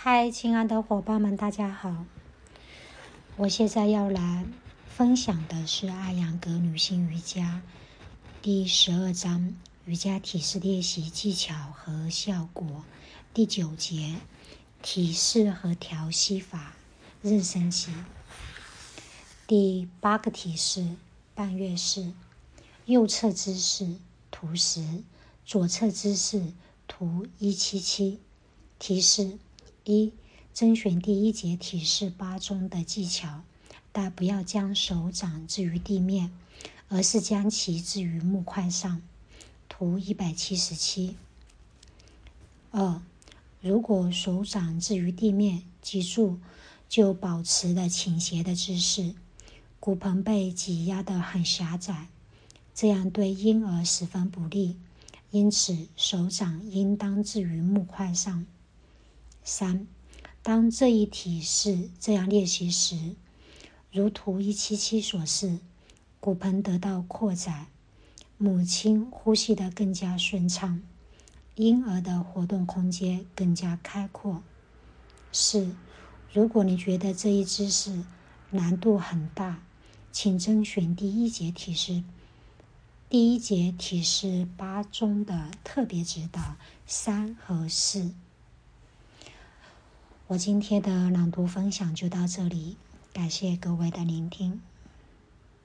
嗨，亲爱的伙伴们，大家好！我现在要来分享的是阿扬格女性瑜伽第十二章瑜伽体式练习技巧和效果第九节体式和调息法妊娠期第八个体式半月式右侧姿势图十，左侧姿势图一七七提示。一，甄选第一节体式八中的技巧，但不要将手掌置于地面，而是将其置于木块上。图一百七十七。二，如果手掌置于地面，脊柱就保持了倾斜的姿势，骨盆被挤压得很狭窄，这样对婴儿十分不利，因此手掌应当置于木块上。三，当这一体式这样练习时，如图一七七所示，骨盆得到扩展，母亲呼吸得更加顺畅，婴儿的活动空间更加开阔。四，如果你觉得这一姿势难度很大，请甄选第一节体式，第一节体式八中的特别指导三和四。我今天的朗读分享就到这里，感谢各位的聆听。